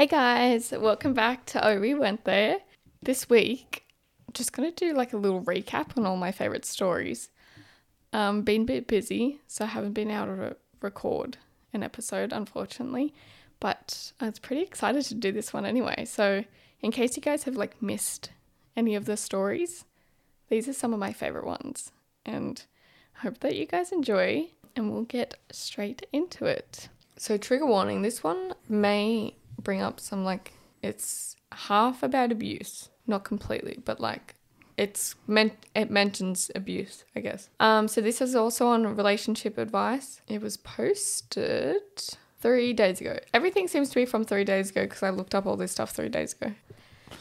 Hey guys, welcome back to Oh We Went There. This week, I'm just gonna do like a little recap on all my favorite stories. Um, been a bit busy, so I haven't been able to record an episode, unfortunately. But I was pretty excited to do this one anyway. So, in case you guys have like missed any of the stories, these are some of my favorite ones, and I hope that you guys enjoy. And we'll get straight into it. So, trigger warning: this one may bring up some like it's half about abuse, not completely, but like it's meant it mentions abuse, I guess. Um, so this is also on relationship advice. It was posted three days ago. Everything seems to be from three days ago because I looked up all this stuff three days ago.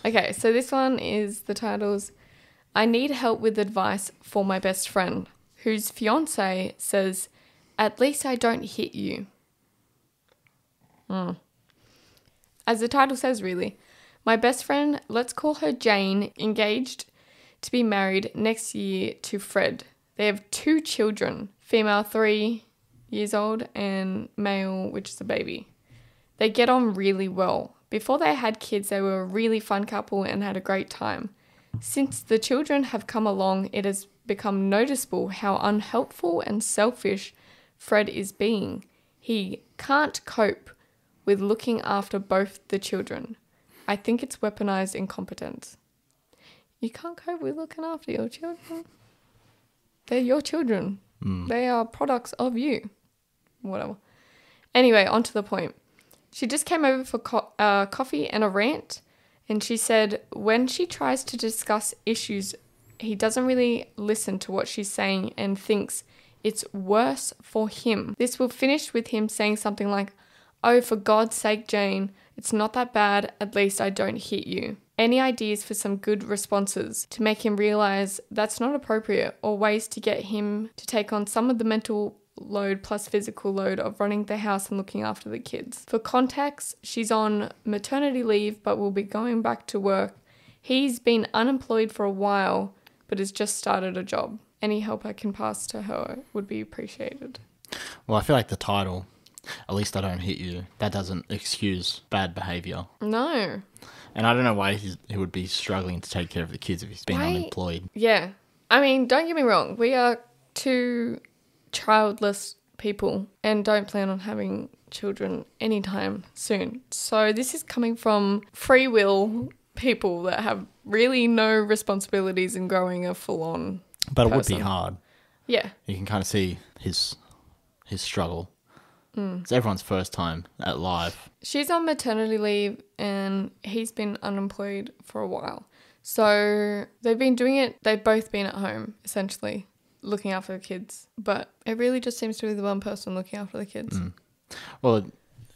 Okay, so this one is the titles. I need help with advice for my best friend, whose fiance says, "At least I don't hit you." Hmm. As the title says, really. My best friend, let's call her Jane, engaged to be married next year to Fred. They have two children female, three years old, and male, which is a baby. They get on really well. Before they had kids, they were a really fun couple and had a great time. Since the children have come along, it has become noticeable how unhelpful and selfish Fred is being. He can't cope with looking after both the children. I think it's weaponized incompetence. You can't cope with looking after your children. They're your children. They are products of you. Whatever. Anyway, on to the point. She just came over for co- uh, coffee and a rant, and she said when she tries to discuss issues, he doesn't really listen to what she's saying and thinks it's worse for him. This will finish with him saying something like, Oh, for God's sake, Jane, it's not that bad, at least I don't hit you. Any ideas for some good responses to make him realize that's not appropriate, or ways to get him to take on some of the mental load plus physical load of running the house and looking after the kids? For context, she's on maternity leave but will be going back to work. He's been unemployed for a while but has just started a job. Any help I can pass to her would be appreciated. Well, I feel like the title, at least I don't hit you, that doesn't excuse bad behavior. No. And I don't know why he's, he would be struggling to take care of the kids if he's been Why- unemployed. Yeah. I mean, don't get me wrong. We are two childless people and don't plan on having children anytime soon. So this is coming from free will people that have really no responsibilities in growing a full on. But it would be Person. hard. Yeah. You can kind of see his his struggle. Mm. It's everyone's first time at live. She's on maternity leave and he's been unemployed for a while. So they've been doing it, they've both been at home essentially looking after the kids. But it really just seems to be the one person looking after the kids. Well,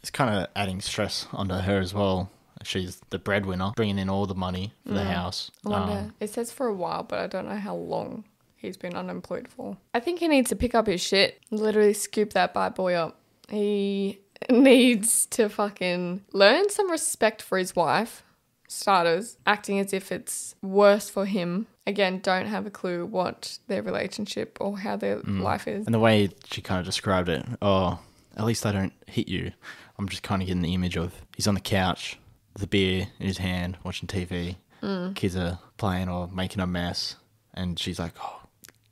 it's kind of adding stress onto her as well. She's the breadwinner, bringing in all the money for the house. I wonder. Um, it says for a while, but I don't know how long he's been unemployed for. I think he needs to pick up his shit. Literally scoop that bad boy up. He needs to fucking learn some respect for his wife. Starters, acting as if it's worse for him. Again, don't have a clue what their relationship or how their life is. and the way she kind of described it, oh, at least I don't hit you. I'm just kind of getting the image of he's on the couch the beer in his hand, watching TV. Mm. Kids are playing or making a mess, and she's like, "Oh,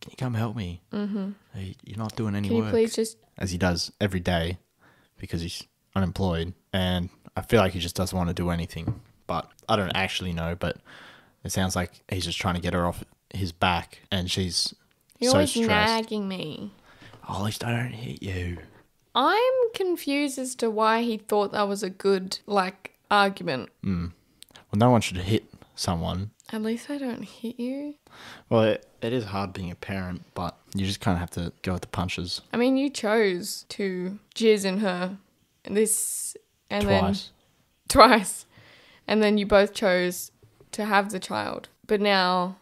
can you come help me? Mm-hmm. Hey, you're not doing any Can you work." please just As he does every day, because he's unemployed, and I feel like he just doesn't want to do anything. But I don't actually know. But it sounds like he's just trying to get her off his back, and she's You're so always stressed. nagging me. Oh, at least I don't hit you. I'm confused as to why he thought that was a good like argument. Hmm. Well, no one should hit someone. At least I don't hit you. Well, it, it is hard being a parent, but you just kind of have to go with the punches I mean, you chose to jizz in her this and then twice. twice, and then you both chose to have the child. But now,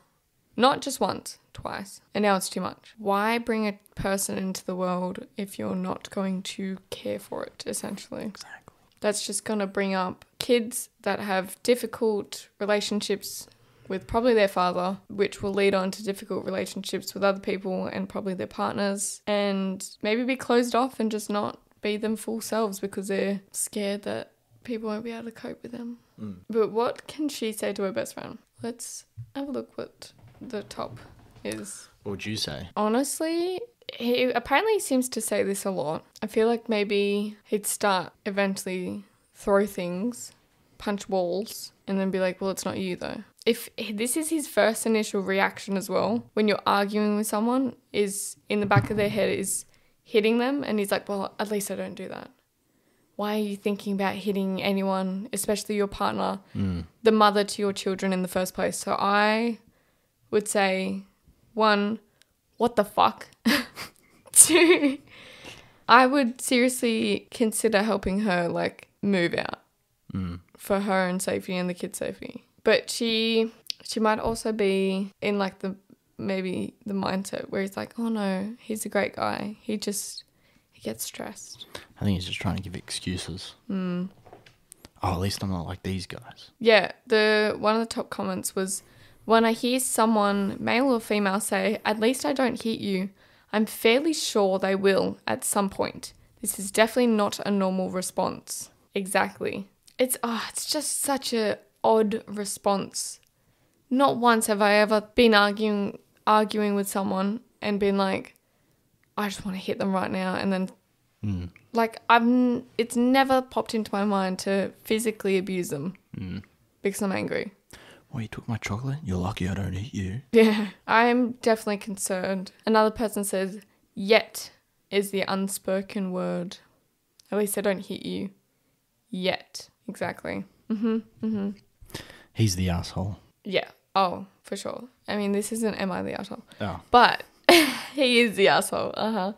not just once, twice, and now it's too much. Why bring a person into the world if you're not going to care for it? Essentially, Exactly. that's just going to bring up kids that have difficult relationships with probably their father, which will lead on to difficult relationships with other people and probably their partners, and maybe be closed off and just not be them full selves because they're scared that people won't be able to cope with them. Mm. But what can she say to her best friend? Let's have a look what the top is. What would you say? Honestly, he apparently seems to say this a lot. I feel like maybe he'd start eventually throw things, punch walls, and then be like, well, it's not you though. If this is his first initial reaction as well, when you're arguing with someone, is in the back of their head is hitting them, and he's like, well, at least I don't do that. Why are you thinking about hitting anyone, especially your partner, Mm. the mother to your children in the first place? So I would say, one, what the fuck? Two, I would seriously consider helping her like move out Mm. for her own safety and the kids' safety. But she she might also be in like the maybe the mindset where he's like, oh no, he's a great guy. He just he gets stressed. I think he's just trying to give excuses. Hmm. Oh, at least I'm not like these guys. Yeah, the one of the top comments was when I hear someone, male or female, say, "At least I don't hit you," I'm fairly sure they will at some point. This is definitely not a normal response. Exactly. It's oh, it's just such a odd response. Not once have I ever been arguing arguing with someone and been like, I just want to hit them right now, and then Mm. like n- it's never popped into my mind to physically abuse them Mm. because I'm angry. Well, you took my chocolate. You're lucky I don't eat you. Yeah, I'm definitely concerned. Another person says, "Yet" is the unspoken word. At least I don't hit you. Yet, exactly. Mhm. Mhm. He's the asshole. Yeah. Oh, for sure. I mean, this isn't am I the asshole, Oh. but he is the asshole. Uh huh.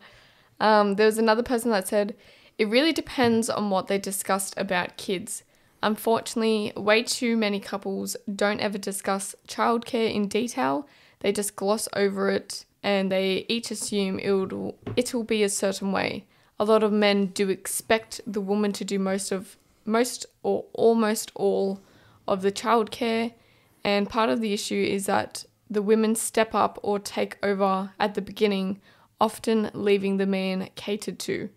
Um, there was another person that said, "It really depends on what they discussed about kids." Unfortunately, way too many couples don't ever discuss childcare in detail. They just gloss over it and they each assume it'll it'll be a certain way. A lot of men do expect the woman to do most of most or almost all of the childcare, and part of the issue is that the women step up or take over at the beginning, often leaving the man catered to.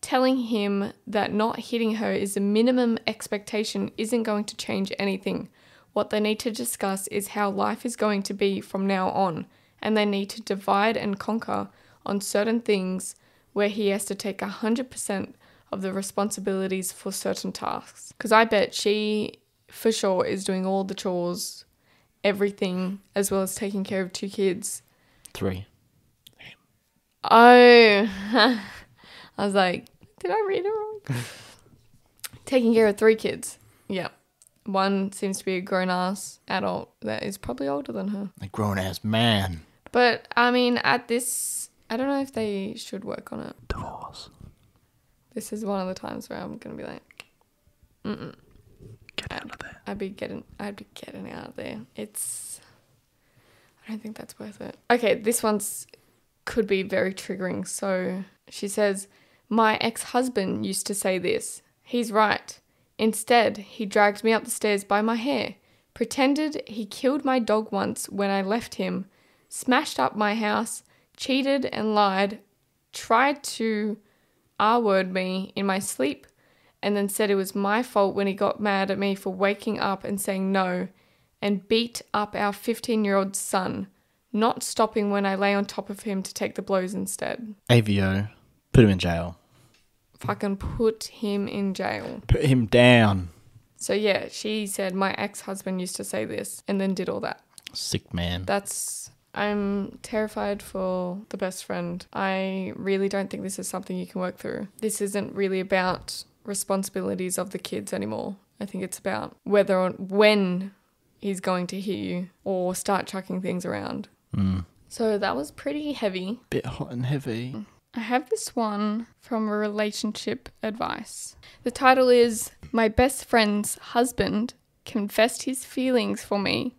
Telling him that not hitting her is a minimum expectation isn't going to change anything. What they need to discuss is how life is going to be from now on, and they need to divide and conquer on certain things where he has to take 100% of the responsibilities for certain tasks. Because I bet she, for sure, is doing all the chores, everything, as well as taking care of two kids. Three. Oh, I was like, did I read it wrong? Taking care of three kids. Yeah. One seems to be a grown ass adult that is probably older than her. A grown ass man. But I mean, at this, I don't know if they should work on it. Divorce. This is one of the times where I'm gonna be like, mm Out of there. I'd be getting, I'd be getting out of there. It's, I don't think that's worth it. Okay, this one's could be very triggering. So she says, my ex-husband used to say this. He's right. Instead, he dragged me up the stairs by my hair, pretended he killed my dog once when I left him, smashed up my house, cheated and lied, tried to R word me in my sleep, and then said it was my fault when he got mad at me for waking up and saying no, and beat up our 15 year old son, not stopping when I lay on top of him to take the blows instead. AVO. Put him in jail. Fucking put him in jail. Put him down. So, yeah, she said my ex husband used to say this and then did all that. Sick man. That's. I'm terrified for the best friend. I really don't think this is something you can work through. This isn't really about responsibilities of the kids anymore. I think it's about whether or when he's going to hit you or start chucking things around. Mm. So that was pretty heavy. Bit hot and heavy. I have this one from a relationship advice. The title is My Best Friend's Husband Confessed His Feelings for Me.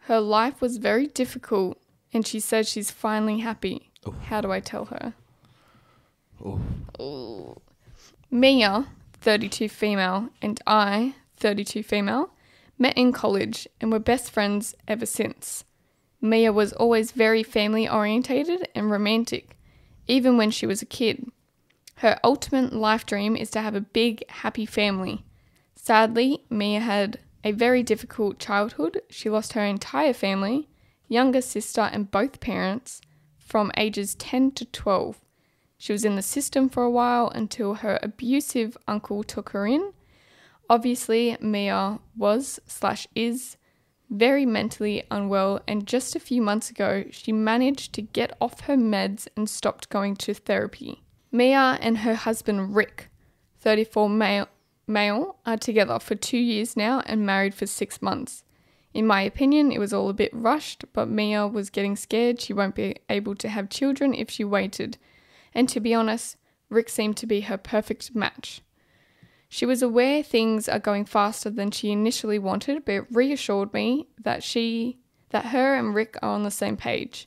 Her life was very difficult and she says she's finally happy. How do I tell her? Oh. Ooh. Mia, 32 female, and I, 32 female, met in college and were best friends ever since. Mia was always very family orientated and romantic, even when she was a kid. Her ultimate life dream is to have a big, happy family. Sadly, Mia had a very difficult childhood. She lost her entire family, younger sister, and both parents from ages 10 to 12. She was in the system for a while until her abusive uncle took her in. Obviously, Mia was slash is very mentally unwell, and just a few months ago, she managed to get off her meds and stopped going to therapy. Mia and her husband Rick, 34 male, male, are together for two years now and married for six months. In my opinion, it was all a bit rushed, but Mia was getting scared she won't be able to have children if she waited. And to be honest, Rick seemed to be her perfect match. She was aware things are going faster than she initially wanted, but reassured me that she that her and Rick are on the same page.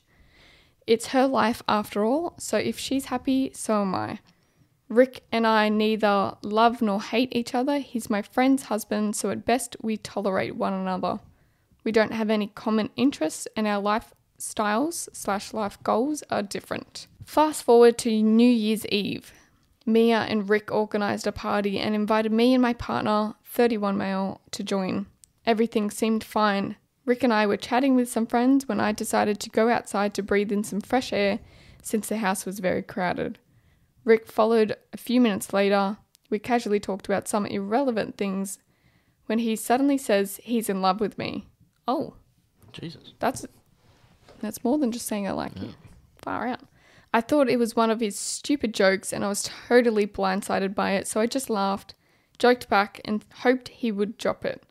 It's her life after all, so if she's happy, so am I. Rick and I neither love nor hate each other. He's my friend's husband, so at best we tolerate one another. We don't have any common interests, and our lifestyles slash life goals are different. Fast forward to New Year's Eve. Mia and Rick organised a party and invited me and my partner, 31 male, to join. Everything seemed fine. Rick and I were chatting with some friends when I decided to go outside to breathe in some fresh air since the house was very crowded. Rick followed a few minutes later. We casually talked about some irrelevant things when he suddenly says he's in love with me. Oh, Jesus. that's that's more than just saying I like you. Far out. I thought it was one of his stupid jokes and I was totally blindsided by it, so I just laughed, joked back, and hoped he would drop it.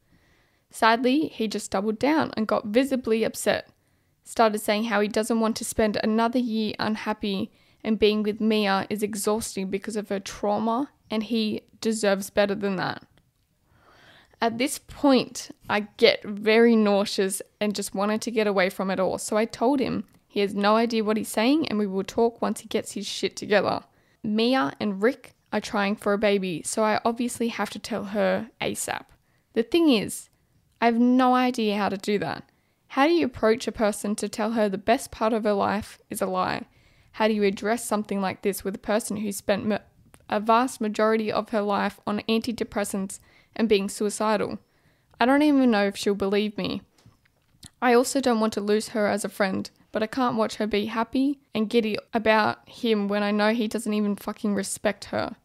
Sadly, he just doubled down and got visibly upset. Started saying how he doesn't want to spend another year unhappy and being with Mia is exhausting because of her trauma and he deserves better than that. At this point, I get very nauseous and just wanted to get away from it all, so I told him he has no idea what he's saying and we will talk once he gets his shit together. Mia and Rick are trying for a baby, so I obviously have to tell her ASAP. The thing is, I have no idea how to do that. How do you approach a person to tell her the best part of her life is a lie? How do you address something like this with a person who spent ma- a vast majority of her life on antidepressants and being suicidal? I don't even know if she'll believe me. I also don't want to lose her as a friend, but I can't watch her be happy and giddy about him when I know he doesn't even fucking respect her.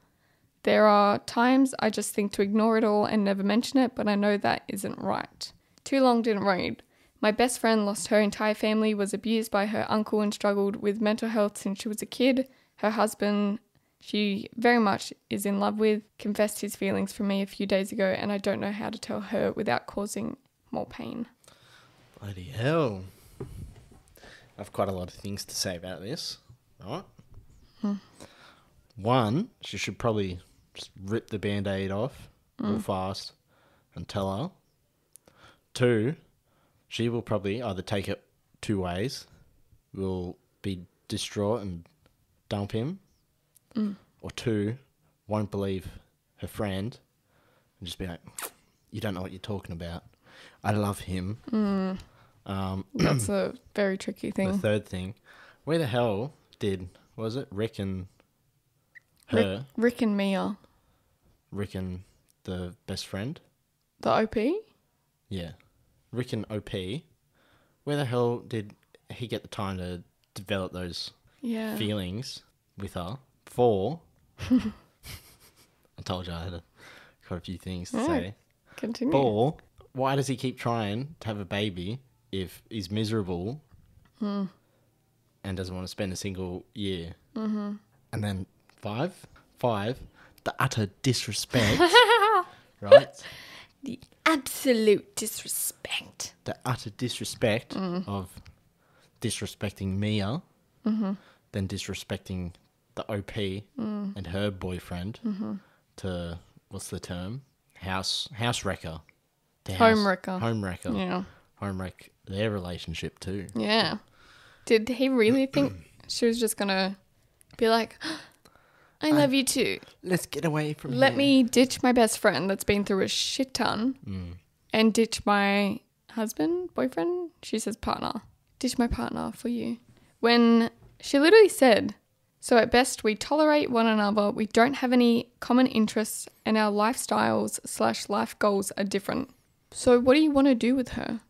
There are times I just think to ignore it all and never mention it, but I know that isn't right. Too long didn't read. My best friend lost her entire family, was abused by her uncle, and struggled with mental health since she was a kid. Her husband, she very much is in love with, confessed his feelings for me a few days ago, and I don't know how to tell her without causing more pain. Bloody hell. I've quite a lot of things to say about this. All right. Hmm. One, she should probably just rip the band aid off real hmm. fast and tell her. Two, she will probably either take it two ways, will be distraught and dump him, hmm. or two, won't believe her friend and just be like, you don't know what you're talking about. I love him. Um, That's a very tricky thing. the third thing, where the hell did was it Rick and her, Rick and Mia, Rick and the best friend? the OP? Yeah, Rick and OP. Where the hell did he get the time to develop those Yeah. feelings with her? Four. I told you I had a, quite a few things to say. Continue. Four. Why does he keep trying to have a baby if he's miserable Hmm. and doesn't want to spend a single year? Mm-hmm. And then five. Five. The utter disrespect. right. The absolute disrespect. The utter disrespect Mm. of disrespecting Mia, Mm-hmm. then disrespecting the OP Mm. and her boyfriend Mm-hmm. to what's the term? House house wrecker. Home wrecker. Home wrecker. Yeah. home wreck their relationship too. Yeah. Did he really think she was just gonna be like, I love you too. Let's get away from Let here. me ditch my best friend that's been through a shit ton Mm. and ditch my husband, boyfriend. She says partner. Ditch my partner for you. When she literally said, So at best, we tolerate one another. We don't have any common interests, and our lifestyles slash life goals are different. So what do you want to do with her?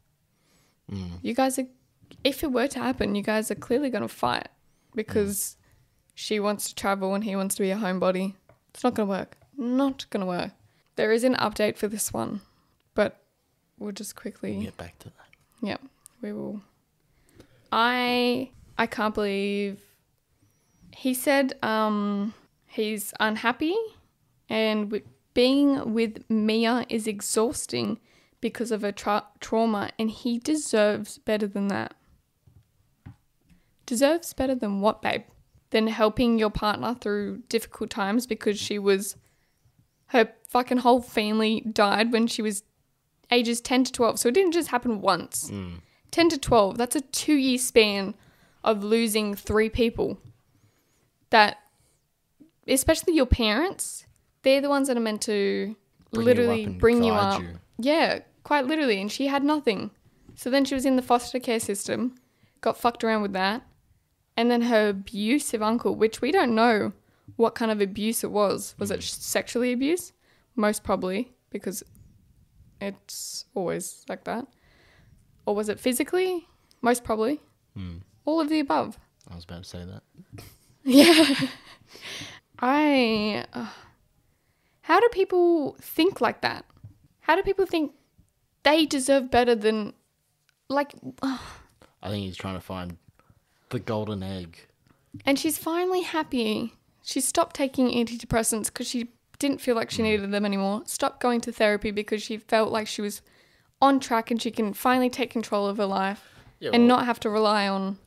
Mm. You guys are, if it were to happen, you guys are clearly going to fight because she wants to travel and he wants to be a homebody. It's not going to work. Not going to work. There is an update for this one, but we'll just quickly. We'll get back to that. Yeah, we will. I I can't believe he said um he's unhappy and being with Mia is exhausting because of a tra- trauma and he deserves better than that. Deserves better than what, babe? Than helping your partner through difficult times because she was her fucking whole family died when she was ages 10 to 12. So it didn't just happen once. Mm. 10 to 12, that's a two year span of losing three people. That, especially your parents, they're the ones that are meant to Bring literally and bring you up. you. Yeah, quite literally. And she had nothing. So then she was in the foster care system, got fucked around with that. And then her abusive uncle, which we don't know what kind of abuse it was. Was it sexually abuse? Most probably, because it's always like that. Or was it physically? Most probably. Hmm. All of the above. I was about to say that. Yeah. I. Uh, how do people think like that? How do people think they deserve better than. Like. I think he's trying to find the golden egg. And she's finally happy. She stopped taking antidepressants because she didn't feel like she mm. needed them anymore. Stopped going to therapy because she felt like she was on track and she can finally take control of her life Yeah, and well- not have to rely on,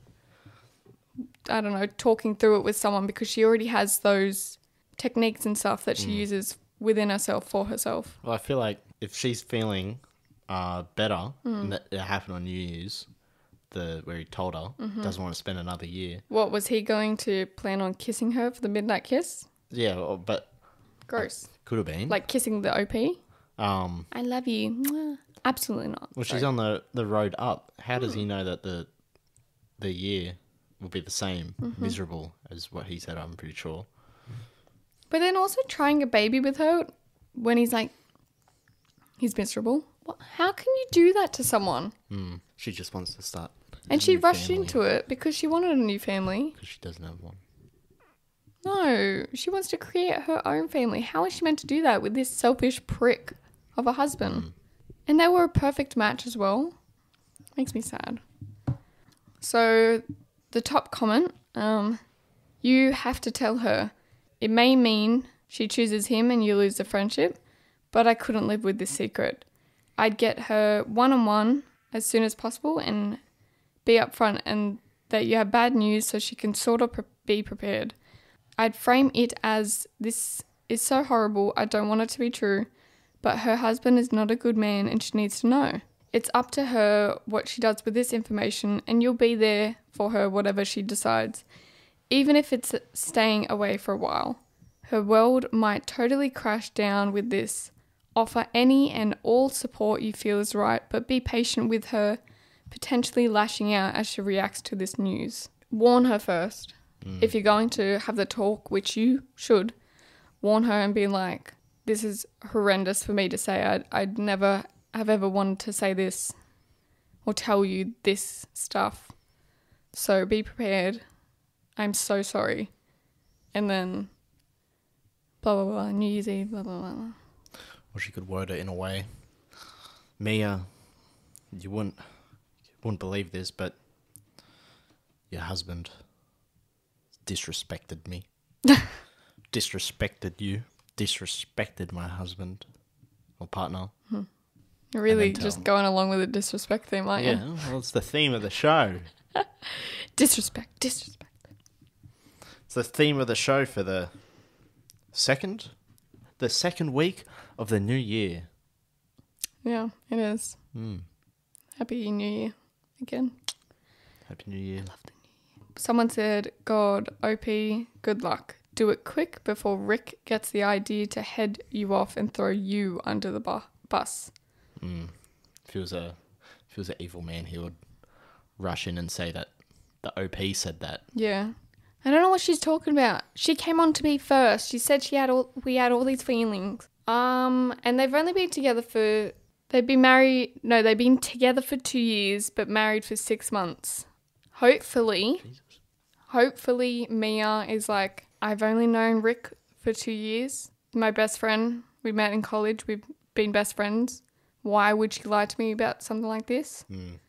I don't know, talking through it with someone because she already has those techniques and stuff that she mm. uses within herself for herself. Well, I feel like if she's feeling uh, better, Hmm. and that it happened on New Year's, the where he told her Mm-hmm. doesn't want to spend another year. What was he going to plan on kissing her for the midnight kiss? Yeah, well, but Gross. could have been. Like kissing the OP? um, I love you. Mwah. Absolutely not. well, she's on the the road up. How does he know that the the year will be the same, Mm-hmm. miserable as what he said? I'm pretty sure. But then also trying a baby with her when he's like, he's miserable. How can you do that to someone? Hmm. She just wants to start. And she rushed into it because she wanted a new family. because she doesn't have one. No, she wants to create her own family. How is she meant to do that with this selfish prick of a husband? And they were a perfect match as well. Makes me sad. So, the top comment um, you have to tell her. It may mean she chooses him and you lose the friendship, but I couldn't live with this secret. I'd get her one on one as soon as possible and be upfront and that you have bad news so she can sort of pre- be prepared. I'd frame it as this is so horrible, I don't want it to be true, but her husband is not a good man and she needs to know. It's up to her what she does with this information, and you'll be there for her whatever she decides, even if it's staying away for a while. Her world might totally crash down with this. Offer any and all support you feel is right, but be patient with her, potentially lashing out as she reacts to this news. Warn her first. Mm. If you're going to have the talk, which you should, warn her and be like, this is horrendous for me to say. I'd, I'd never have ever wanted to say this or tell you this stuff. So be prepared. I'm so sorry. And then blah, blah, blah, New Year's Eve, blah, blah, blah. Or she could word it in a way. Mia, you wouldn't you wouldn't believe this, but your husband disrespected me. disrespected you. Disrespected my husband or partner. Hmm. You're really just going along with the disrespect theme, aren't you? Yeah, well, it's the theme of the show. Disrespect, disrespect. It's the theme of the show for the second, the second week of the new year. Yeah, it is. Mm. Happy New Year again. Happy New Year. Someone said, God, OP, good luck. Do it quick before Rick gets the idea to head you off and throw you under the bu- bus. Mm. If he was a if he was an evil man, he would rush in and say that the OP said that. Yeah. I don't know what she's talking about. She came on to me first. She said she had all we had all these feelings. Um, and they've only been together for they've been married. No, they've been together for two years, but married for six months. Hopefully, Jesus. hopefully Mia is like I've only known Rick for two years. My best friend. We met in college. We've been best friends. Why would she lie to me about something like this? Mm.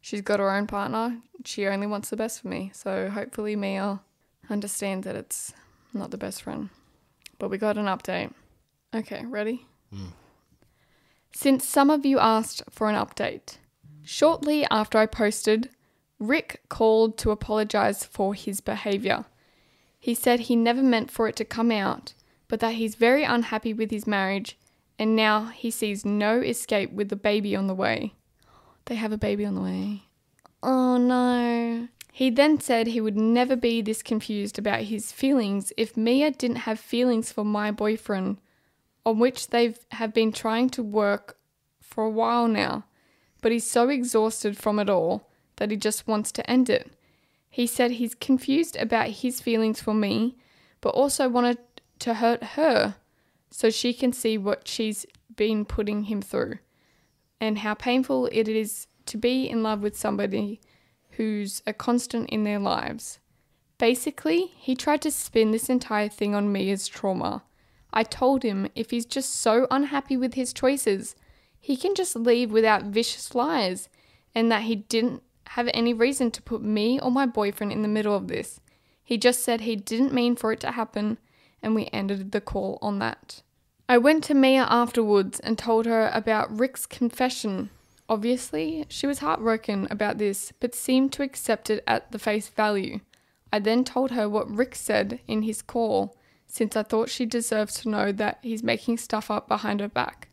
She's got her own partner. She only wants the best for me. So hopefully Mia understands that it's not the best friend. But we got an update. Okay, ready? Hmm. Since some of you asked for an update, shortly after I posted, Rick called to apologize for his behavior. He said he never meant for it to come out, but that he's very unhappy with his marriage and now he sees no escape with the baby on the way. They have a baby on the way. Oh no. He then said he would never be this confused about his feelings if Mia didn't have feelings for my boyfriend, on which they have been trying to work for a while now. But he's so exhausted from it all that he just wants to end it. He said he's confused about his feelings for me, but also wanted to hurt her so she can see what she's been putting him through and how painful it is to be in love with somebody who's a constant in their lives. Basically, he tried to spin this entire thing on me as trauma. I told him if he's just so unhappy with his choices, he can just leave without vicious lies, and that he didn't have any reason to put me or my boyfriend in the middle of this. He just said he didn't mean for it to happen, and we ended the call on that. I went to Mia afterwards and told her about Rick's confession. Obviously, she was heartbroken about this, but seemed to accept it at the face value. I then told her what Rick said in his call, since I thought she deserved to know that he's making stuff up behind her back.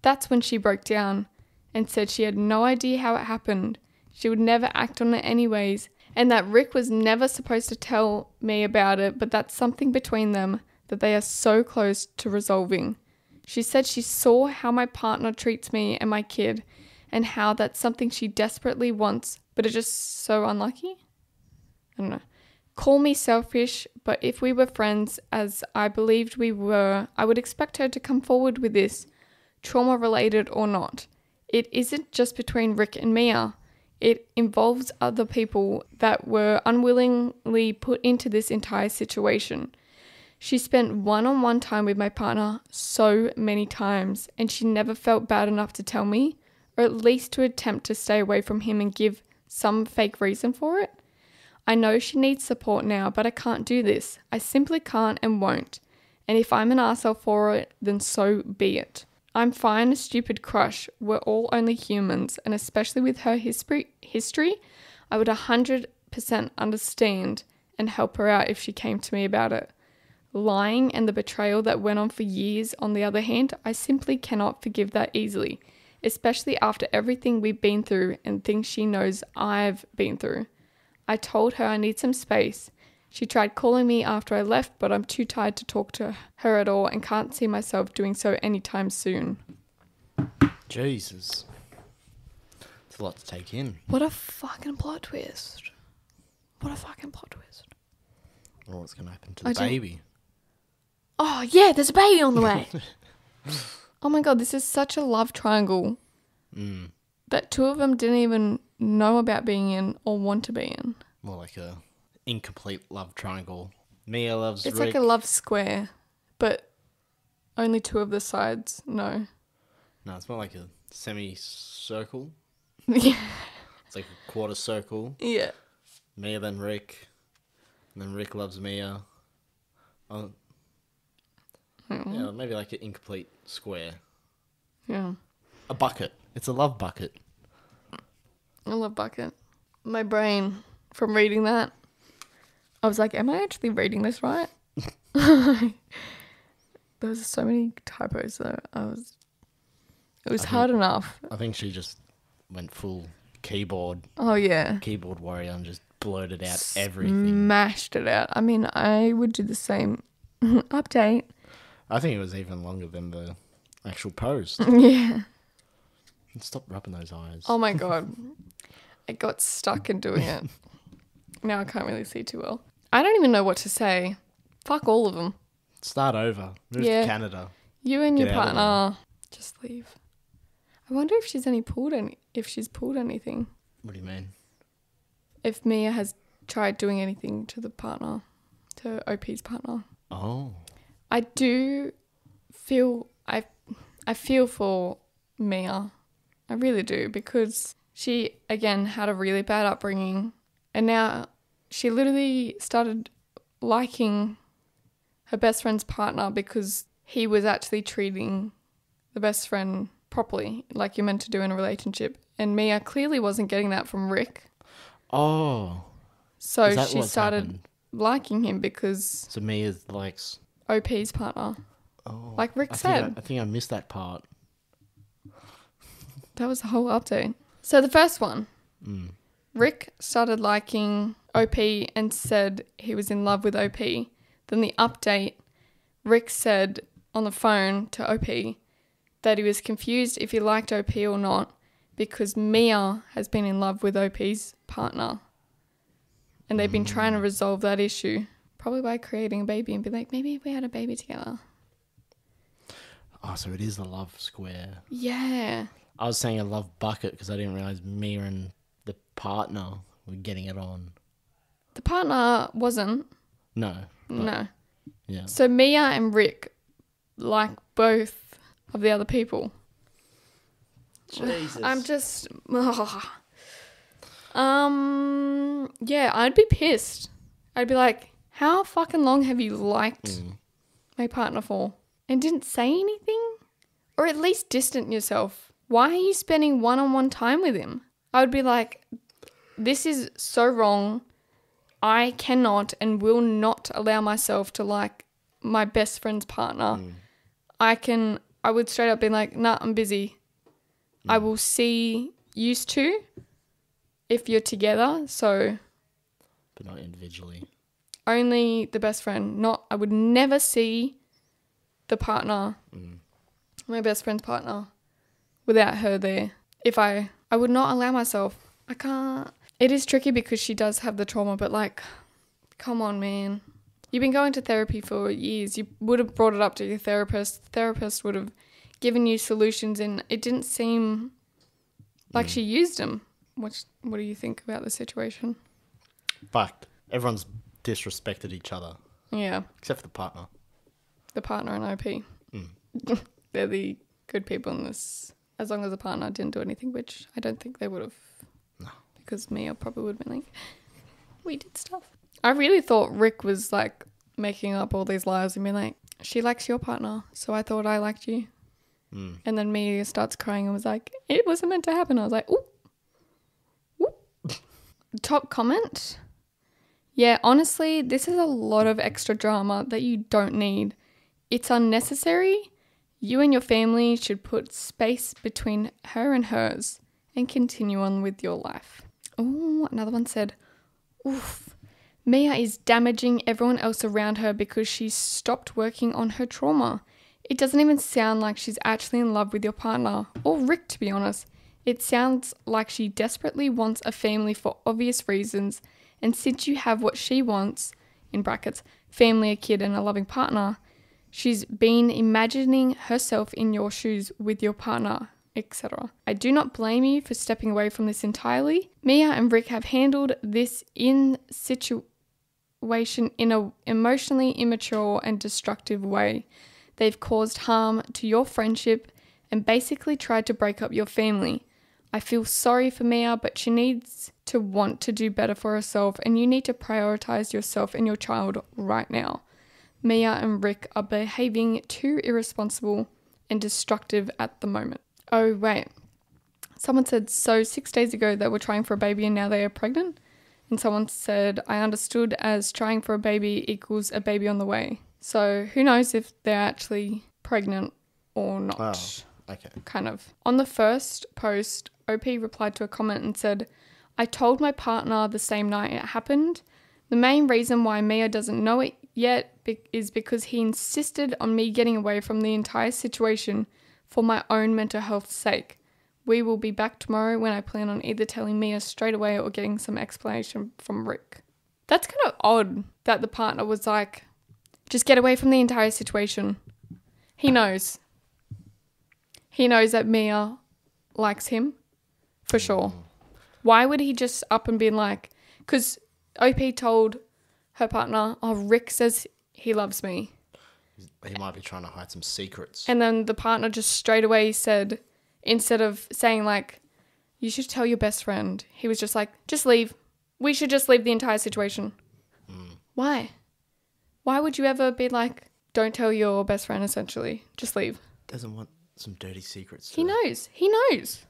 That's when she broke down and said she had no idea how it happened. She would never act on it anyways, and that Rick was never supposed to tell me about it, but that's something between them that they are so close to resolving. She said she saw how my partner treats me and my kid, and how that's something she desperately wants, but is just so unlucky. I don't know. Call me selfish, but if we were friends, as I believed we were, I would expect her to come forward with this, trauma related or not. It isn't just between Rick and Mia. It involves other people that were unwillingly put into this entire situation. She spent one on one time with my partner so many times, and she never felt bad enough to tell me, or at least to attempt to stay away from him and give some fake reason for it. I know she needs support now, but I can't do this. I simply can't and won't. And if I'm an arsehole for it, then so be it. I'm fine, a stupid crush. We're all only humans, and especially with her history, history, I would 100% understand and help her out if she came to me about it. Lying and the betrayal that went on for years, on the other hand, I simply cannot forgive that easily, especially after everything we've been through and things she knows I've been through. I told her I need some space. She tried calling me after I left, but I'm too tired to talk to her at all and can't see myself doing so anytime soon. Jesus. It's a lot to take in. What a fucking plot twist. What a fucking plot twist. Or what's going to happen to I the don't- baby? Oh, yeah, there's a baby on the way. oh my god, this is such a love triangle Mm. That two of them didn't even know about being in or want to be in. More like a incomplete love triangle. Mia loves It's Rick. like a love square, but only two of the sides know. no, it's more like a semicircle. yeah. It's like a quarter circle. Yeah. Mia then Rick. And then Rick loves Mia. Oh, Mm. yeah, maybe like an incomplete square. Yeah. A bucket. It's a love bucket. I love Bucket. My brain, from reading that, I was like, am I actually reading this right? there was so many typos though. I was it was I hard enough. I think she just went full keyboard Oh yeah. keyboard warrior and just blurted out everything. Smashed it out. I mean, I would do the same. Update. I think it was even longer than the actual post. Yeah. Stop rubbing those eyes. Oh my god. I got stuck in doing it. now I can't really see too well. I don't even know what to say. Fuck all of them. Start over. Move Yeah. to Canada. You and your Get out of partner just leave. I wonder if she's any pulled any if she's pulled anything. What do you mean? If Mia has tried doing anything to the partner, to OP's partner. Oh. I do feel I I feel for Mia. I really do because she again had a really bad upbringing and now she literally started liking her best friend's partner because he was actually treating the best friend properly like you're meant to do in a relationship and Mia clearly wasn't getting that from Rick. Oh. So she started happened? liking him because So Mia likes. OP's partner. Oh. Like Rick I said. I, I think I missed that part. That was the whole update. So the first one, Mm. Rick started liking OP and said he was in love with OP. Then the update, Rick said on the phone to OP that he was confused if he liked OP or not because Mia has been in love with OP's partner. And they've been trying to resolve that issue, probably by creating a baby and be like, maybe if we had a baby together. Oh, so it is the love square. Yeah. I was saying a love bucket because I didn't realize Mia and the partner were getting it on. The partner wasn't. No. but- No. Yeah. So Mia and Rick like both of the other people. Jesus. I'm just ugh. Um yeah, I'd be pissed. I'd be like, how fucking long have you liked Mm. my partner for? And didn't say anything? Or at least distant yourself. Why are you spending one on one time with him? I would be like, this is so wrong. I cannot and will not allow myself to like my best friend's partner. Mm. I can, I would straight up be like, nah, I'm busy. I will see used to if you're together. So But not individually. only the best friend. Not, I would never see the partner, Mm. my best friend's partner, without her there. If I, I would not allow myself. I can't. It is tricky because she does have the trauma, but like, come on, man. You've been going to therapy for years. You would have brought it up to your therapist. The therapist would have given you solutions, and it didn't seem like Mm. she used them. What What do you think about the situation? Fucked. Everyone's disrespected each other Yeah, except for the partner. the partner and OP. Mm. They're the good people in this. As long as the partner didn't do anything, which I don't think they would have. No. Because Mia probably would have been like, we did stuff. I really thought Rick was like making up all these lies and being like, she likes your partner, so I thought I liked you. Mm. And then me starts crying and was like, it wasn't meant to happen. I was like, ooh. Ooh. Top comment. Yeah, honestly, this is a lot of extra drama that you don't need. It's unnecessary. You and your family should put space between her and hers and continue on with your life. Oh, another one said, oof. Mia is damaging everyone else around her because she stopped working on her trauma. It doesn't even sound like she's actually in love with your partner, or Rick, to be honest. It sounds like she desperately wants a family for obvious reasons, and since you have what she wants, in brackets, family, a kid, and a loving partner, she's been imagining herself in your shoes with your partner, etc. I do not blame you for stepping away from this entirely. Mia and Rick have handled this in situation in a emotionally immature and destructive way. They've caused harm to your friendship and basically tried to break up your family. I feel sorry for Mia, but she needs to want to do better for herself, and you need to prioritize yourself and your child right now. Mia and Rick are behaving too irresponsible and destructive at the moment. Oh, wait. Someone said, so six days ago they were trying for a baby and now they are pregnant? And someone said, I understood as trying for a baby equals a baby on the way. So who knows if they're actually pregnant or not. Oh, okay. Kind of. On the first post, OP replied to a comment and said, I told my partner the same night it happened. The main reason why Mia doesn't know it yet is because he insisted on me getting away from the entire situation for my own mental health's sake. We will be back tomorrow when I plan on either telling Mia straight away or getting some explanation from Rick. That's kind of odd that the partner was like, just get away from the entire situation. He knows. He knows that Mia likes him for sure. Why would he just up and be like, because OP told her partner, oh, Rick says he loves me. He might be trying to hide some secrets. And then the partner just straight away said, instead of saying, like, you should tell your best friend, he was just like, just leave. We should just leave the entire situation. Why? Why would you ever be like, don't tell your best friend, essentially? Just leave. Doesn't want some dirty secrets. He knows. He knows.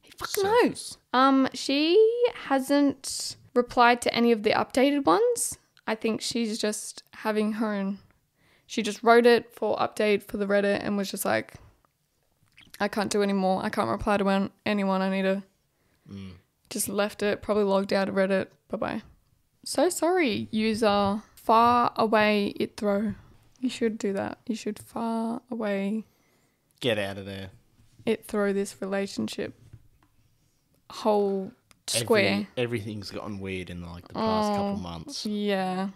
He fucking knows. Um, she hasn't replied to any of the updated ones. I think she's just having her own. She just wrote it for update for the Reddit and was just like, I can't do anymore. I can't reply to anyone. I need to. Mm. Just left it. Probably logged out of Reddit. Bye bye. So sorry, user. Far away it throw. You should do that. You should far away Get out of there. it throw this relationship whole square. Every- everything's gotten weird in like the past Oh. couple months. Yeah.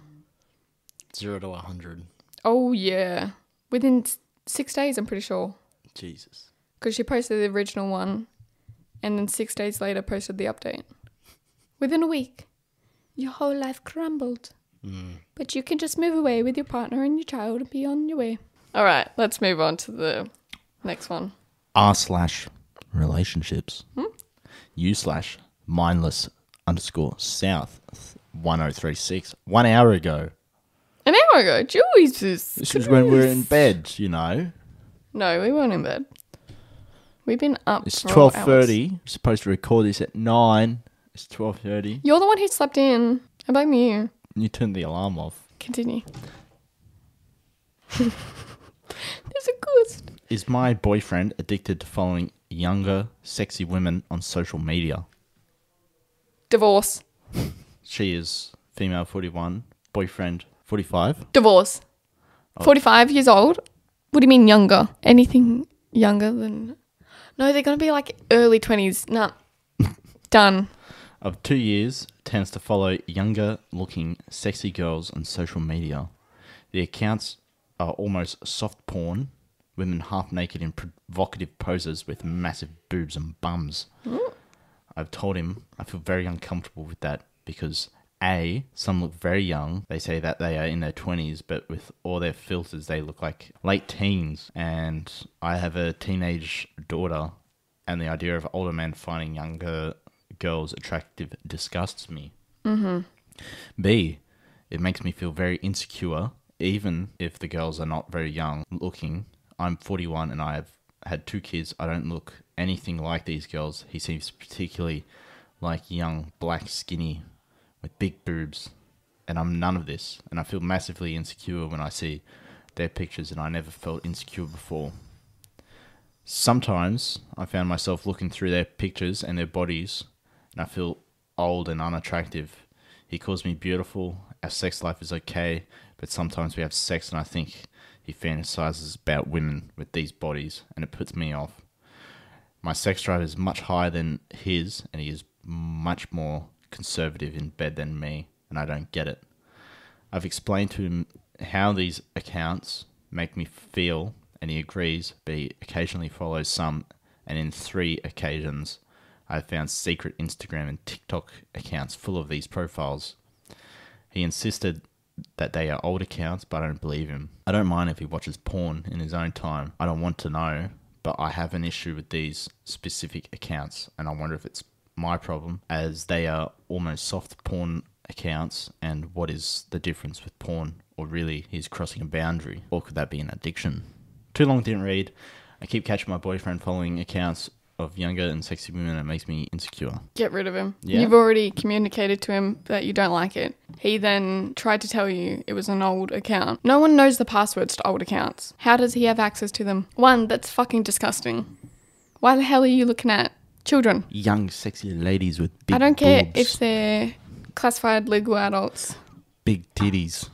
Zero to a hundred. Oh yeah. Within six days, I'm pretty sure, Jesus. because she posted the original one, and then six days later posted the update. Within a week, your whole life crumbled. Mm. But you can just move away with your partner and your child and be on your way. All right, let's move on to the next one. R slash relationships. Hmm? U slash mindless underscore south one oh three six. One hour ago. An hour ago, Jesus. This was when we were in bed, you know. No, we weren't in bed. We've been up. It's twelve thirty. Supposed to record this at nine. It's twelve thirty. You're the one who slept in. I blame you. You turned the alarm off. Continue. There's a ghost. Is my boyfriend addicted to following younger, sexy women on social media? Divorce. She is female forty one, boyfriend forty five. Divorce. 45 years old? What do you mean younger? Anything younger than. No, they're going to be like early 20s. Nah. Done. of two years tends to follow younger looking sexy girls on social media. The accounts are almost soft porn, women half naked in provocative poses with massive boobs and bums. Mm. I've told him I feel very uncomfortable with that because A, some look very young. They say that they are in their 20s, but with all their filters, they look like late teens. And I have a teenage daughter, and the idea of older men finding younger girls attractive disgusts me. Mm-hmm. B, it makes me feel very insecure, even if the girls are not very young looking. I'm 41 and I have had two kids. I don't look anything like these girls. He seems particularly like young, black, skinny, with big boobs. And I'm none of this. And I feel massively insecure when I see their pictures, and I never felt insecure before. Sometimes I found myself looking through their pictures and their bodies, and I feel old and unattractive. He calls me beautiful. Our sex life is okay, but sometimes we have sex, and I think he fantasizes about women with these bodies, and it puts me off. My sex drive is much higher than his, and he is much more conservative in bed than me, and I don't get it. I've explained to him how these accounts make me feel, and he agrees, but he occasionally follows some, and in three occasions, I've found secret Instagram and TikTok accounts full of these profiles. He insisted that they are old accounts, but I don't believe him. I don't mind if he watches porn in his own time. I don't want to know, but I have an issue with these specific accounts, and I wonder if it's my problem, as they are almost soft porn accounts, and what is the difference with porn? Or really, he's crossing a boundary? Or could that be an addiction? Too long didn't read. I keep catching my boyfriend following accounts of younger and sexy women, it makes me insecure. Get rid of him. Yeah. You've already communicated to him that you don't like it. He then tried to tell you it was an old account. No one knows the passwords to old accounts. How does he have access to them? One, that's fucking disgusting. Why the hell are you looking at children? Young, sexy ladies with big I don't care boobs, if they're classified legal adults. big titties.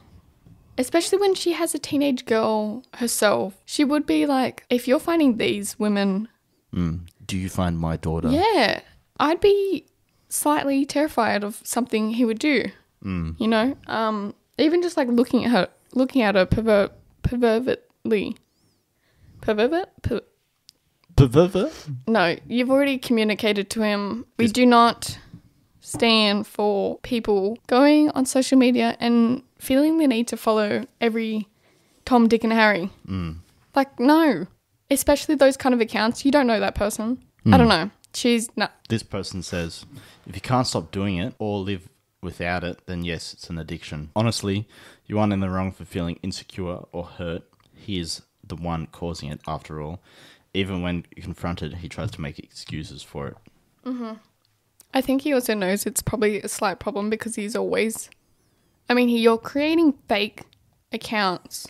Especially when she has a teenage girl herself. She would be like, if you're finding these women, Mm. Do you find my daughter? yeah, I'd be slightly terrified of something he would do. Mm. You know, um, even just like looking at her, looking at her perver- pervertedly, pervert. Per- no, you've already communicated to him. We Is- do not stand for people going on social media and feeling the need to follow every Tom, Dick, and Harry. Mm. Like, no. Especially those kind of accounts. You don't know that person. I don't know. She's no. This person says, if you can't stop doing it or live without it, then yes, it's an addiction. Honestly, you aren't in the wrong for feeling insecure or hurt. He is the one causing it after all. Even when confronted, he tries to make excuses for it. Mhm. I think he also knows it's probably a slight problem because he's always. I mean, he, you're creating fake accounts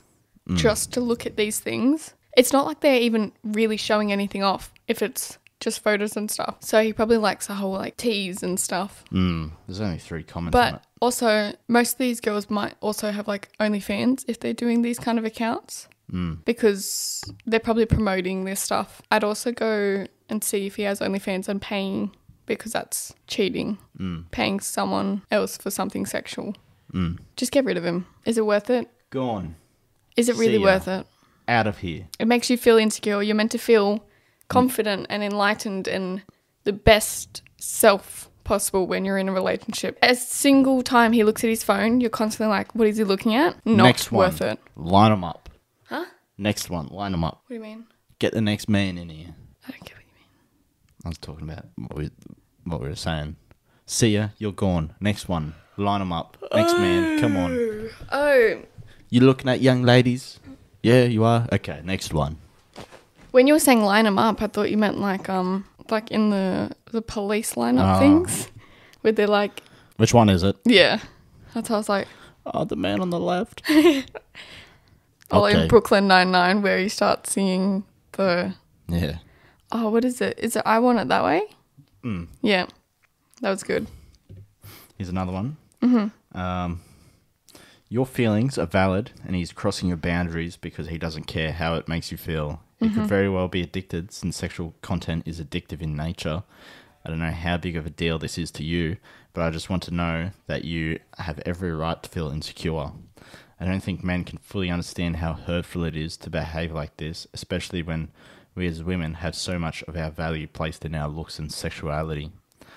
just to look at these things. It's not like they're even really showing anything off if it's just photos and stuff. So he probably likes the whole like tease and stuff. Mm. There's only three comments on it. But also, most of these girls might also have like OnlyFans if they're doing these kind of accounts Mm. because they're probably promoting their stuff. I'd also go and see if he has OnlyFans and paying because that's cheating. Mm. Paying someone else for something sexual. Mm. Just get rid of him. Is it worth it? Gone. Is it really worth it? Out of here. It makes you feel insecure. You're meant to feel confident and enlightened and the best self possible when you're in a relationship. A single time he looks at his phone, you're constantly like, what is he looking at? Not Next one. worth it. Line them up. Huh? Next one. Line them up. What do you mean? Get the next man in here. I don't get what you mean. I was talking about what we, what we were saying. See ya. You're gone. Next one. Line them up. Next man. Come on. Oh, oh. You looking at young ladies? Yeah, you are. Okay, next one. when you were saying line them up, I thought you meant like um like in the the police lineup Oh. things, where they're like, Which one is it? yeah. That's how I was like, Oh, the man on the left. oh, Okay. in Brooklyn Nine Nine, where you start singing the Yeah. oh, what is it? Is it I Want It That Way? Mm. Yeah, that was good. Here's another one. Mm-hmm. Um, your feelings are valid, and he's crossing your boundaries because he doesn't care how it makes you feel. He could mm-hmm. very well be addicted, since sexual content is addictive in nature. I don't know how big of a deal this is to you, but I just want to know that you have every right to feel insecure. I don't think men can fully understand how hurtful it is to behave like this, especially when we as women have so much of our value placed in our looks and sexuality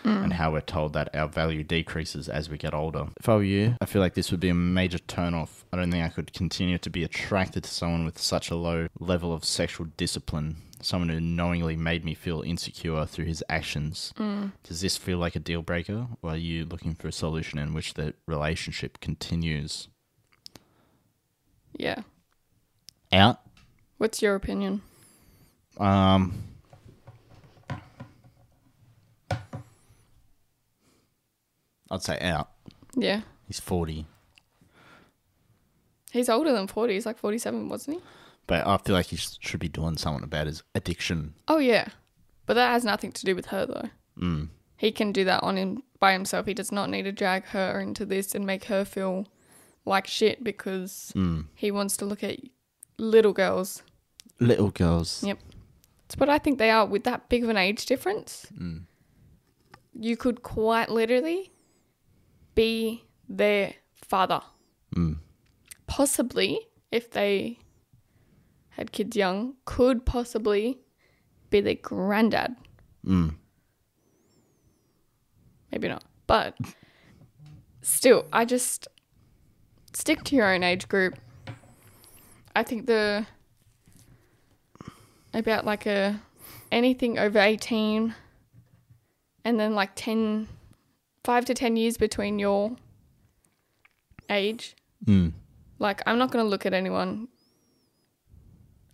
and how we're told that our value decreases as we get older. If I were you, I feel like this would be a major turn off. I don't think I could continue to be attracted to someone with such a low level of sexual discipline, someone who knowingly made me feel insecure through his actions. Does this feel like a deal breaker, or are you looking for a solution in which the relationship continues? Yeah. Out? What's your opinion? Um, I'd say out. Yeah. He's 40. He's older than 40. He's like 47, wasn't he? But I feel like he sh- should be doing something about his addiction. Oh, yeah. But that has nothing to do with her, though. Mm. He can do that on him by himself. He does not need to drag her into this and make her feel like shit because Mm. he wants to look at little girls. Little girls. Yep. It's what I think they are with that big of an age difference. Mm. You could quite literally be their father. Mm. Possibly, if they had kids young, could possibly be their granddad. Mm. Maybe not. But still, I just stick to your own age group. I think the about like a anything over 18 and then like 10 5 to 10 years between your age. Mm. Like I'm not going to look at anyone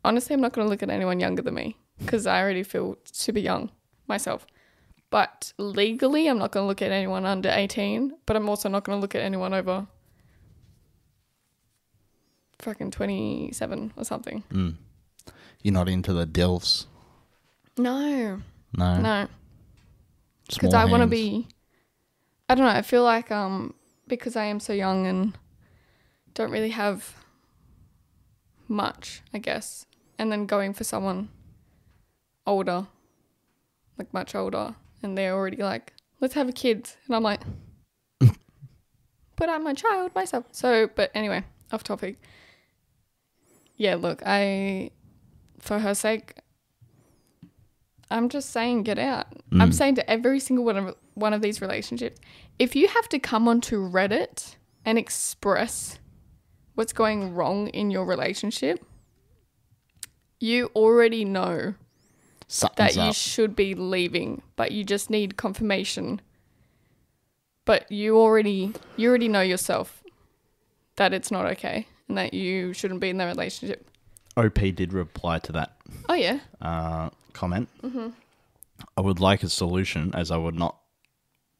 Honestly, I'm not going to look at anyone younger than me because I already feel super young myself. But legally, I'm not going to look at anyone under 18, but I'm also not going to look at anyone over fucking 27 or something. Mm. You're not into the DILFs? No, No. no. Because I want to be. I don't know. I feel like um because I am so young and don't really have much, I guess, and then going for someone older, like much older, and they're already like, let's have a kid, and I'm like, but I'm a child myself. So, but anyway, off topic. Yeah, look, I, for her sake, I'm just saying get out. I'm Mm. saying to every single one of one of these relationships, if you have to come onto Reddit and express what's going wrong in your relationship, you already know that you up. should be leaving, but you just need confirmation. But you already you already know yourself that it's not okay and that you shouldn't be in the relationship. OP did reply to that Oh yeah. uh, comment. Mm-hmm. I would like a solution as I would not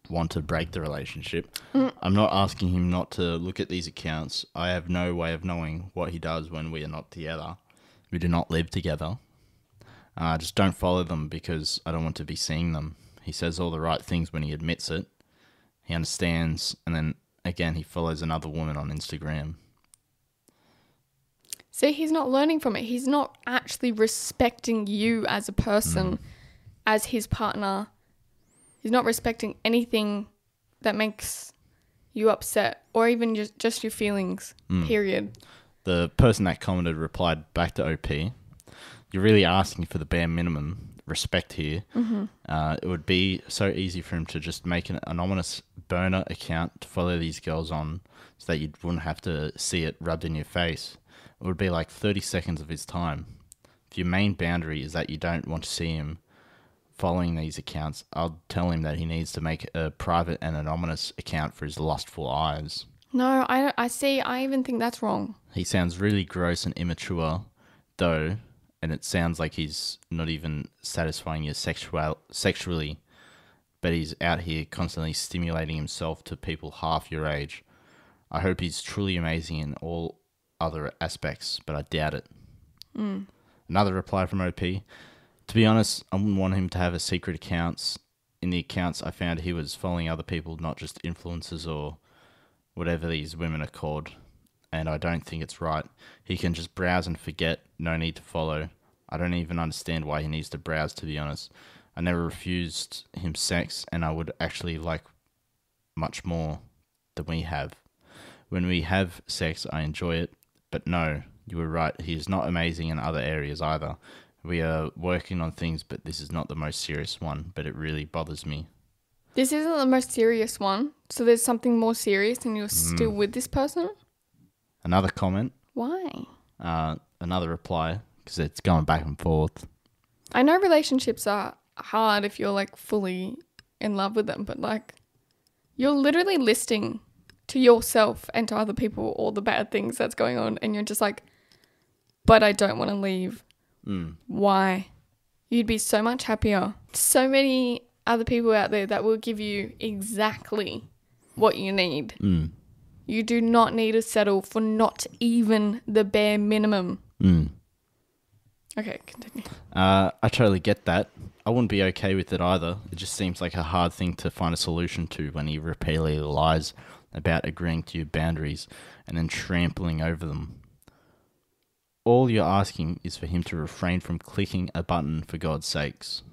want to break the relationship. Mm. I'm not asking him not to look at these accounts. I have no way of knowing what he does when we are not together. We do not live together. Uh, just don't follow them because I don't want to be seeing them. He says all the right things when he admits it. He understands, and then again, he follows another woman on Instagram. See, he's not learning from it. He's not actually respecting you as a person, mm-hmm. as his partner. He's not respecting anything that makes you upset or even just, just your feelings, mm. period. the person that commented replied back to OP, "You're really asking for the bare minimum respect here. Mm-hmm. Uh, it would be so easy for him to just make an anonymous burner account to follow these girls on, so that you wouldn't have to see it rubbed in your face. It would be like 30 seconds of his time. If your main boundary is that you don't want to see him." Following these accounts, I'll tell him that he needs to make a private and anonymous account for his lustful eyes. No, I, don't- I see. I even think that's wrong. He sounds really gross and immature, though, and it sounds like he's not even satisfying you sexual sexually, but he's out here constantly stimulating himself to people half your age. I hope he's truly amazing in all other aspects, but I doubt it. Hmm. Another reply from OP. To be honest, I wouldn't want him to have a secret accounts. In the accounts, I found he was following other people, not just influencers or whatever these women are called and I don't think it's right. He can just browse and forget, no need to follow. I don't even understand why he needs to browse, to be honest. I never refused him sex, and I would actually like much more than we have. When we have sex, I enjoy it, but no, you were right. He is not amazing in other areas either. We are working on things, but this is not the most serious one, but it really bothers me. This isn't the most serious one. So there's something more serious and you're still with this person? Another comment, Why? uh, another reply, because it's going back and forth. I know relationships are hard if you're like fully in love with them, but like you're literally listing to yourself and to other people all the bad things that's going on, and you're just like, but I don't want to leave. Mm. Why? You'd be so much happier. So many other people out there that will give you exactly what you need. Mm. You do not need to settle for not even the bare minimum. Mm. Okay, continue. Uh, I totally get that. I wouldn't be okay with it either. It just seems like a hard thing to find a solution to when he repeatedly lies about agreeing to your boundaries and then trampling over them. All you're asking is for him to refrain from clicking a button for God's sakes.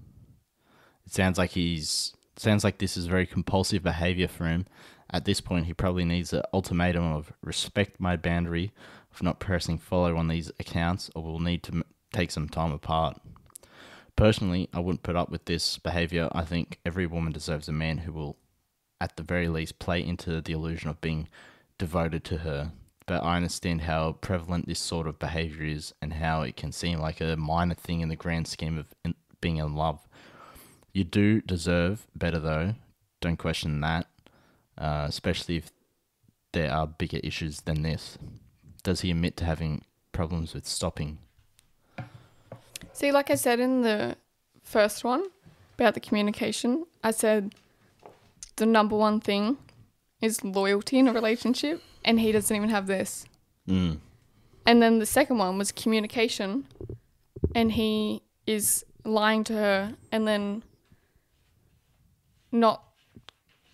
It sounds like he's sounds like this is very compulsive behavior for him. At this point, he probably needs an ultimatum of respect my boundary of not pressing follow on these accounts, or we'll need to take some time apart. Personally, I wouldn't put up with this behavior. I think every woman deserves a man who will, at the very least, play into the illusion of being devoted to her. But I understand how prevalent this sort of behavior is and how it can seem like a minor thing in the grand scheme of in- being in love. You do deserve better, though. Don't question that, uh, especially if there are bigger issues than this. Does he admit to having problems with stopping? See, like I said in the first one about the communication, I said the number one thing is loyalty in a relationship, and he doesn't even have this. Mm. And then the second one was communication, and he is lying to her and then not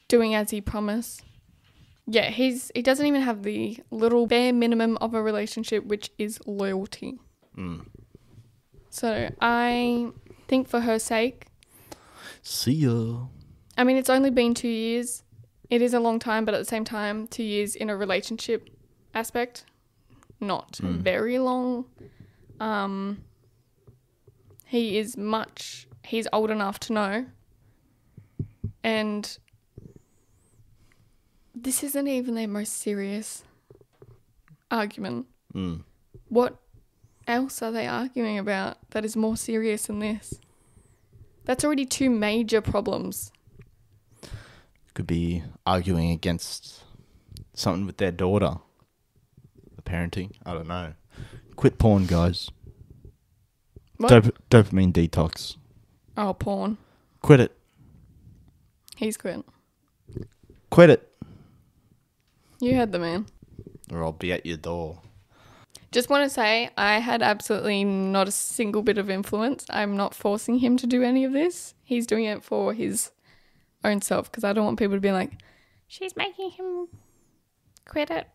doing as he promised. Yeah, he's he doesn't even have the little bare minimum of a relationship, which is loyalty. Mm. So I think for her sake, See ya. I mean, it's only been two years. it is a long time, but at the same time, two years in a relationship aspect, not very long. Um, he is much. He's old enough to know, and this isn't even their most serious argument. Mm. What else are they arguing about that is more serious than this? That's already two major problems. Could be arguing against something with their daughter. The parenting. I don't know. Quit porn, guys. What? Dop- dopamine detox. Oh, porn. Quit it. He's quit. Quit it. You heard the man. Or I'll be at your door. Just want to say, I had absolutely not a single bit of influence. I'm not forcing him to do any of this. He's doing it for his own self because I don't want people to be like, she's making him quit it.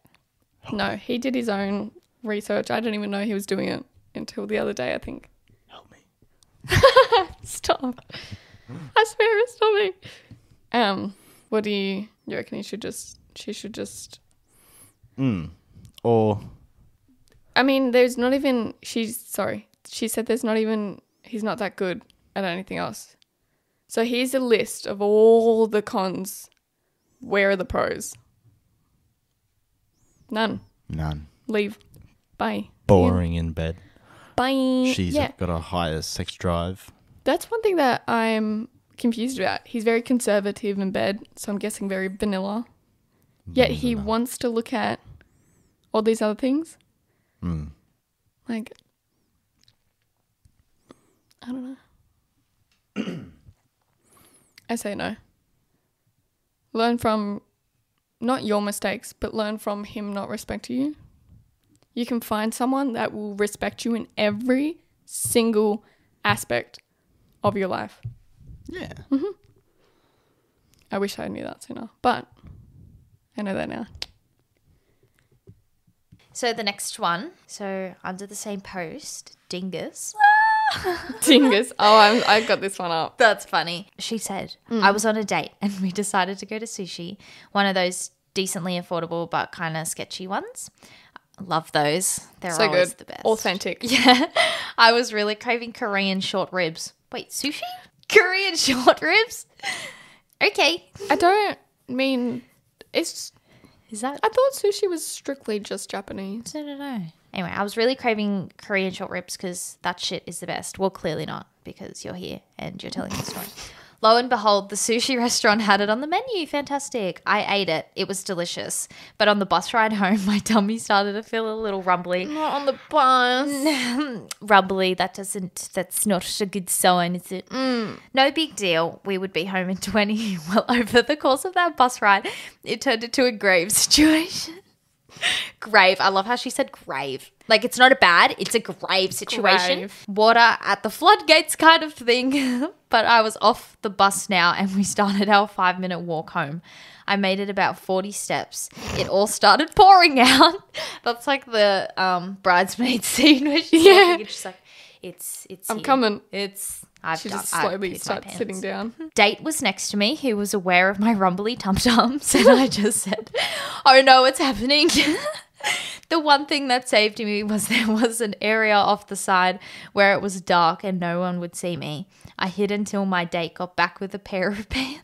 No, he did his own research. I didn't even know he was doing it until the other day, I think. Help me. Stop. I swear, stop me. Um, what do you, you reckon he should just, she should just Mm. Or I mean, there's not even. She's sorry. She said there's not even. He's not that good at anything else. So here's a list of all the cons. Where are the pros? None. none. Leave. Bye. Boring in bed. Bye. She's yeah, got a higher sex drive. that's one thing that I'm confused about. He's very conservative in bed, so I'm guessing very vanilla. Yet he wants to look at all these other things. Mm. Like, I don't know. I say no. Learn from not your mistakes, but learn from him not respecting you. You can find someone that will respect you in every single aspect of your life. Yeah. Mhm. I wish I knew that sooner, but I know that now. So the next one, so under the same post, Dingus. Dingus. Oh, I'm, I got this one up. That's funny. She said, mm. I was on a date and we decided to go to sushi, one of those decently affordable but kind of sketchy ones. Love those. They're So always good. the best. Authentic. Yeah. I was really craving Korean short ribs. Wait, sushi? Korean short ribs? Okay. I don't mean it's Is that? I thought sushi was strictly just Japanese. I don't know. Anyway, I was really craving Korean short ribs because that shit is the best. Well, clearly not because you're here and you're telling the story. Lo and behold, the sushi restaurant had it on the menu. Fantastic. I ate it. It was delicious. But on the bus ride home, my tummy started to feel a little rumbly. Not on the bus. rumbly. That doesn't. That's not a good sign, is it? Mm. No big deal. We would be home in twenty. Well, over the course of that bus ride, it turned into a grave situation. Grave. I love how she said grave. Like it's not a bad, it's a grave situation. Grave. Water at the floodgates kind of thing. but I was off the bus now and we started our five minute walk home. I made it about 40 steps. It all started pouring out. That's like the um, bridesmaid scene where she's Yeah. walking and she's like, it's, it's, I'm here. coming. It's, I've She done, just slowly starts sitting down. Date was next to me who was aware of my rumbly tum tums, and I just said, "Oh no, it's happening?" the one thing that saved me was there was an area off the side where it was dark and no one would see me. I hid until my date got back with a pair of pants.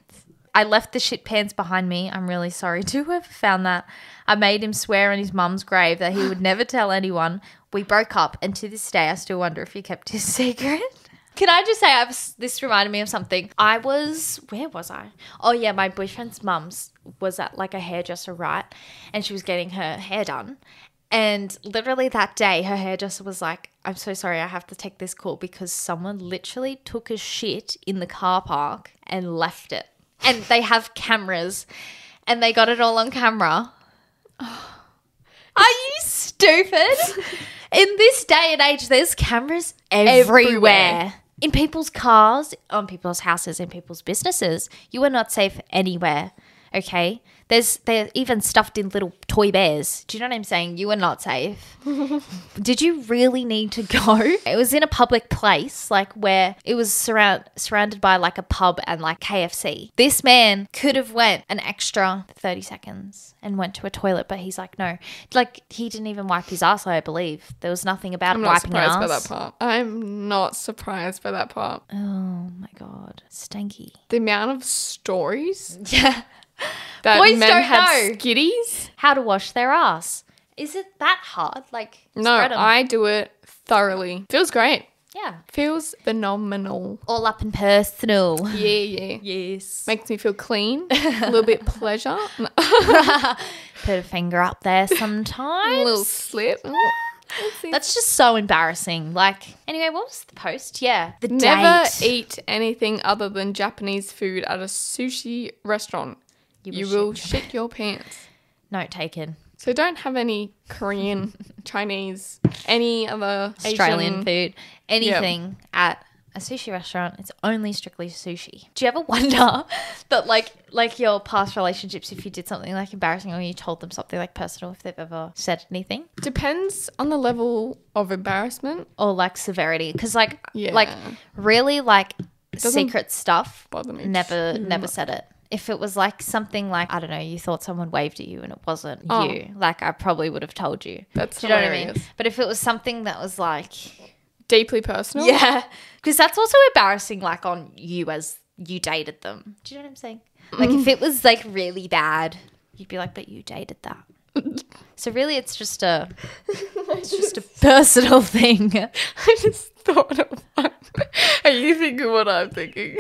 I left the shit pants behind me. I'm really sorry to whoever found that. I made him swear on his mum's grave that he would never tell anyone. We broke up, and to this day, I still wonder if he kept his secret. Can I just say, I was, this reminded me of something. I was, where was I? Oh, yeah, my boyfriend's mum's was at like a hairdresser, right? And she was getting her hair done. And literally that day, her hairdresser was like, I'm so sorry, I have to take this call because someone literally took a shit in the car park and left it. And they have cameras and they got it all on camera. Are you stupid? In this day and age, there's cameras everywhere. Everywhere. In people's cars, on people's houses, in people's businesses. You are not safe anywhere. Okay. There's they're even stuffed in little toy bears. Do you know what I'm saying? You were not safe. Did you really need to go? It was in a public place, like where it was surround surrounded by like a pub and like KFC. This man could have went an extra 30 seconds and went to a toilet, but he's like, no. Like he didn't even wipe his ass, I believe. There was nothing about I'm not wiping surprised by that part. I'm not surprised by that part. Oh my god. Stanky. The amount of stories Yeah. That Boys men don't had know. skitties. How to wash their ass. Is it that hard? Like No, spread 'em. I do it thoroughly. Feels great. Yeah. Feels phenomenal. All up and personal. Yeah, yeah. Yes. Makes me feel clean. a little bit pleasure. Put a finger up there sometimes. a sometimes. little slip. That's just so embarrassing. Like, anyway, what was the post? Yeah. The Never date. eat anything other than Japanese food at a sushi restaurant. You, will shit your pants. Note taken. So don't have any Korean, Chinese, any other Australian Asian- food. Anything at a sushi restaurant, it's only strictly sushi. Do you ever wonder that like like your past relationships if you did something like embarrassing or you told them something like personal if they've ever said anything? Depends on the level of embarrassment. Or like severity. Because like Yeah. like really like doesn't secret stuff never never said it. If it was like something like I don't know, you thought someone waved at you and it wasn't Oh. you, like I probably would have told you. That's Do you know what I mean? But if it was something that was like Deeply personal. Yeah. Because that's also embarrassing, like on you as you dated them. Do you know what I'm saying? Like if mm. it was like really bad, you'd be like, but you dated that. so really it's just a it's just a personal thing. I just thought of one. Are you thinking what I'm thinking?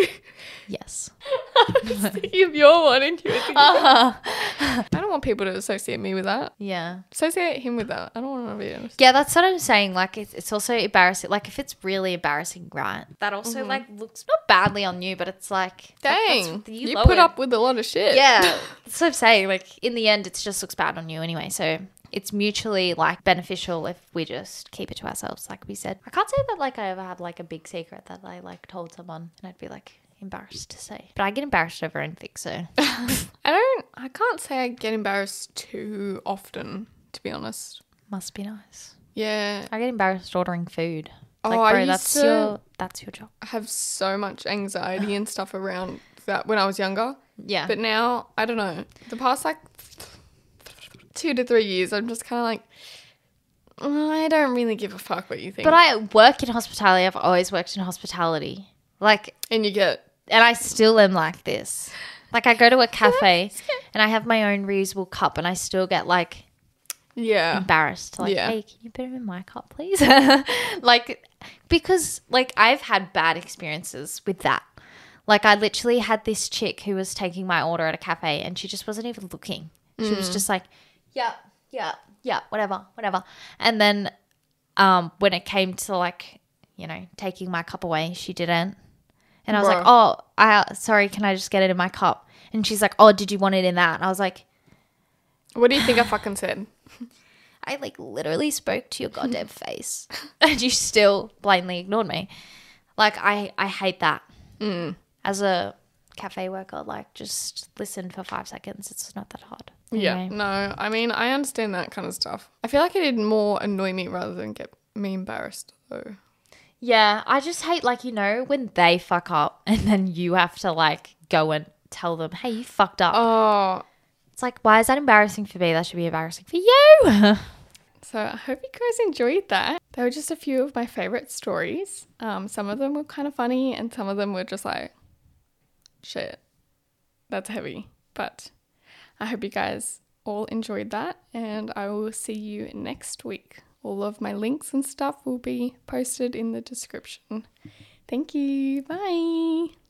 Yes. I'm just thinking of your one and you were thinking. Uh-huh. I don't want people to associate me with that. Yeah. Associate him with that. I don't want to be honest. Yeah, that's what I'm saying. Like, it's, it's also embarrassing. Like, if it's really embarrassing, right? That also like looks not badly on you, but it's like, Dang, you, lowered- put up with a lot of shit. Yeah, that's what I'm saying. Like, in the end, it just looks bad on you anyway. So it's mutually like beneficial if we just keep it to ourselves, like we said. I can't say that like I ever had like a big secret that I like told someone and I'd be like embarrassed to say. But I get embarrassed over anything, so I don't. I can't say I get embarrassed too often. To be honest. must be nice. Yeah, I get embarrassed ordering food. Oh, Like, I used that's to- your that's your job. I have so much anxiety and stuff around that when I was younger. Yeah. But now, I don't know. The past like two to three years, I'm just kind of like, "Oh, I don't really give a fuck what you think. But I work in hospitality. I've always worked in hospitality. Like, and you get and I still am like this. Like, I go to a cafe and I have my own reusable cup, and I still get like yeah, embarrassed. Like, Yeah. hey, can you put it in my cup, please? like, because like I've had bad experiences with that. Like, I literally had this chick who was taking my order at a cafe, and she just wasn't even looking. She was mm. just like, yeah, yeah, yeah, whatever, whatever. And then, um, when it came to like, you know, taking my cup away, she didn't. And I was like, oh, I sorry, can I just get it in my cup? And she's like, oh, did you want it in that? And I was like, what do you think I fucking said? I like literally spoke to your goddamn face, and you still blindly ignored me. Like I, I hate that. As a cafe worker, like just listen for five seconds. It's not that hard. Yeah, Anyway. no, I mean, I understand that kind of stuff. I feel like it did more annoy me rather than get me embarrassed, though. Yeah, I just hate like you know when they fuck up and then you have to like go and tell them, hey, you fucked up. Oh, It's like why is that embarrassing for me? That should be embarrassing for you. So I hope you guys enjoyed that. They were just a few of my favorite stories. Um, some of them were kind of funny, and some of them were just like, shit, that's heavy. But I hope you guys all enjoyed that, and I will see you next week. All of my links and stuff will be posted in the description. Thank you. Bye.